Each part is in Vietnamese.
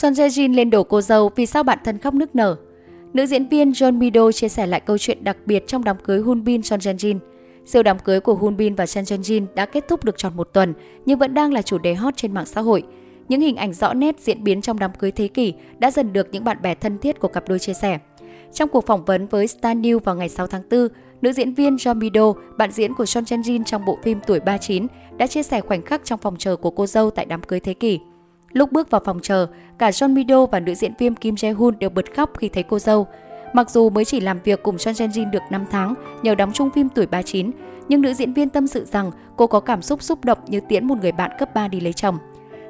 Son Jae Jin lên đổ cô dâu vì sao bạn thân khóc nức nở. Nữ diễn viên John Mido chia sẻ lại câu chuyện đặc biệt trong đám cưới Hun Bin Son Jae Jin. Siêu đám cưới của Hun Bin và Son Jae Jin đã kết thúc được tròn một tuần nhưng vẫn đang là chủ đề hot trên mạng xã hội. Những hình ảnh rõ nét diễn biến trong đám cưới thế kỷ đã dần được những bạn bè thân thiết của cặp đôi chia sẻ. Trong cuộc phỏng vấn với Star News vào ngày 6 tháng 4, nữ diễn viên Jo Mido, bạn diễn của Son Jae Jin trong bộ phim Tuổi 39, đã chia sẻ khoảnh khắc trong phòng chờ của cô dâu tại đám cưới thế kỷ. Lúc bước vào phòng chờ, cả John Mido và nữ diễn viên Kim Jae Hoon đều bật khóc khi thấy cô dâu. Mặc dù mới chỉ làm việc cùng Son Jae Jin được 5 tháng nhờ đóng chung phim Tuổi 39, nhưng nữ diễn viên tâm sự rằng cô có cảm xúc xúc động như tiễn một người bạn cấp 3 đi lấy chồng.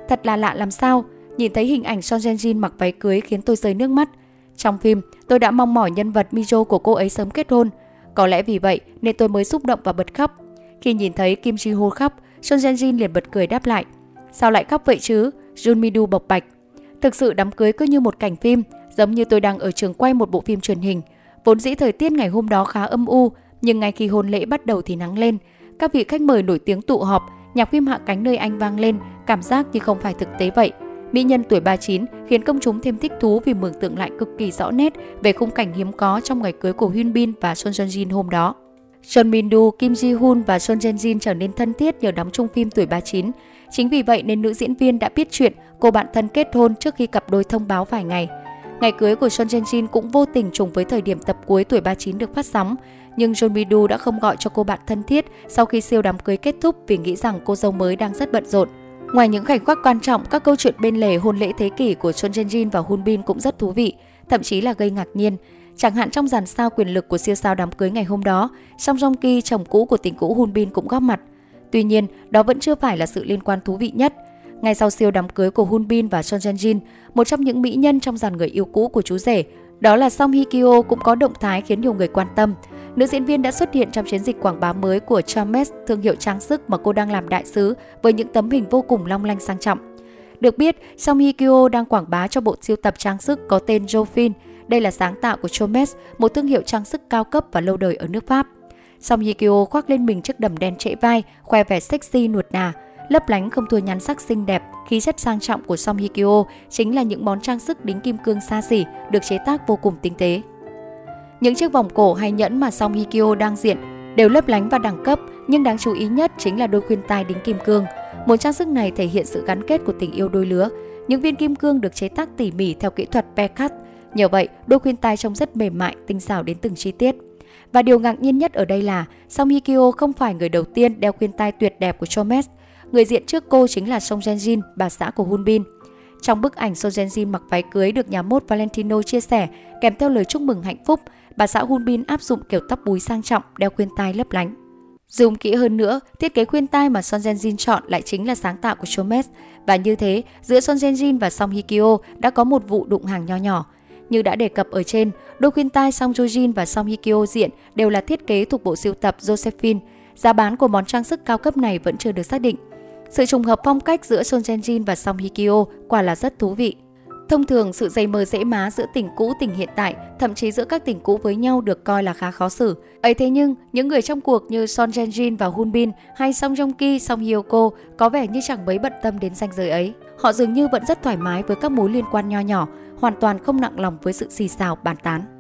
Thật là lạ làm sao, nhìn thấy hình ảnh Son Jae Jin mặc váy cưới khiến tôi rơi nước mắt. Trong phim, tôi đã mong mỏi nhân vật Mijo của cô ấy sớm kết hôn. Có lẽ vì vậy nên tôi mới xúc động và bật khóc. Khi nhìn thấy Kim Ji Ho khóc, Son Jae Jin liền bật cười đáp lại. Sao lại khóc vậy chứ? Junmidu bộc bạch. Thực sự đám cưới cứ như một cảnh phim, giống như tôi đang ở trường quay một bộ phim truyền hình. Vốn dĩ thời tiết ngày hôm đó khá âm u, nhưng ngay khi hôn lễ bắt đầu thì nắng lên. Các vị khách mời nổi tiếng tụ họp, nhạc phim Hạ cánh nơi anh vang lên, cảm giác như không phải thực tế vậy. Mỹ nhân tuổi 39 khiến công chúng thêm thích thú vì mường tượng lại cực kỳ rõ nét về khung cảnh hiếm có trong ngày cưới của Hyun Bin và Son Jeon Jin hôm đó. Son Min Do, Kim Ji Hoon và Son Jen-jin trở nên thân thiết nhờ đóng chung phim tuổi 39. Chính vì vậy nên nữ diễn viên đã biết chuyện cô bạn thân kết hôn trước khi cặp đôi thông báo vài ngày. Ngày cưới của Son Jen-jin cũng vô tình trùng với thời điểm tập cuối tuổi 39 được phát sóng, nhưng John Midu đã không gọi cho cô bạn thân thiết sau khi siêu đám cưới kết thúc vì nghĩ rằng cô dâu mới đang rất bận rộn. Ngoài những khoảnh khắc quan trọng, các câu chuyện bên lề hôn lễ thế kỷ của Son Jen-jin và Hun Bin cũng rất thú vị, thậm chí là gây ngạc nhiên. Chẳng hạn trong dàn sao quyền lực của siêu sao đám cưới ngày hôm đó, Song Jong Ki, chồng cũ của tình cũ Hun Bin cũng góp mặt. Tuy nhiên, đó vẫn chưa phải là sự liên quan thú vị nhất. Ngay sau siêu đám cưới của Hun Bin và Son Jen Jin, một trong những mỹ nhân trong dàn người yêu cũ của chú rể, đó là Song Hye Kyo cũng có động thái khiến nhiều người quan tâm. Nữ diễn viên đã xuất hiện trong chiến dịch quảng bá mới của Charmes, thương hiệu trang sức mà cô đang làm đại sứ với những tấm hình vô cùng long lanh sang trọng. Được biết, Song Hye Kyo đang quảng bá cho bộ siêu tập trang sức có tên Jophine. Đây là sáng tạo của Chomes, một thương hiệu trang sức cao cấp và lâu đời ở nước Pháp. Song Yikio khoác lên mình chiếc đầm đen trễ vai, khoe vẻ sexy nuột nà, lấp lánh không thua nhắn sắc xinh đẹp, khí chất sang trọng của Song Hikyo chính là những món trang sức đính kim cương xa xỉ, được chế tác vô cùng tinh tế. Những chiếc vòng cổ hay nhẫn mà Song Hikyo đang diện đều lấp lánh và đẳng cấp, nhưng đáng chú ý nhất chính là đôi khuyên tai đính kim cương. Một trang sức này thể hiện sự gắn kết của tình yêu đôi lứa. Những viên kim cương được chế tác tỉ mỉ theo kỹ thuật pe cắt Nhờ vậy, đôi khuyên tai trông rất mềm mại, tinh xảo đến từng chi tiết. Và điều ngạc nhiên nhất ở đây là Song Hye Kyo không phải người đầu tiên đeo khuyên tai tuyệt đẹp của Chomes. Người diện trước cô chính là Song jenjin Jin, bà xã của Hoon Bin. Trong bức ảnh Song jenjin Jin mặc váy cưới được nhà mốt Valentino chia sẻ kèm theo lời chúc mừng hạnh phúc, bà xã Hun Bin áp dụng kiểu tóc búi sang trọng, đeo khuyên tai lấp lánh. dùng kỹ hơn nữa, thiết kế khuyên tai mà Son jenjin Jin chọn lại chính là sáng tạo của Chomes và như thế, giữa Son jenjin Jin và Song Hye Kyo đã có một vụ đụng hàng nho nhỏ. Như đã đề cập ở trên, đôi khuyên tai Song Jojin và Song Hye Kyo diện đều là thiết kế thuộc bộ siêu tập Josephine. Giá bán của món trang sức cao cấp này vẫn chưa được xác định. Sự trùng hợp phong cách giữa Son Jae Jin và Song Hye Kyo quả là rất thú vị. Thông thường, sự dày mờ dễ má giữa tình cũ tình hiện tại, thậm chí giữa các tình cũ với nhau được coi là khá khó xử. ấy thế nhưng, những người trong cuộc như Son Jae Jin và Hoon Bin hay Song Joong Ki, Song Hye Kyo có vẻ như chẳng mấy bận tâm đến ranh giới ấy. Họ dường như vẫn rất thoải mái với các mối liên quan nho nhỏ, hoàn toàn không nặng lòng với sự xì xào bàn tán.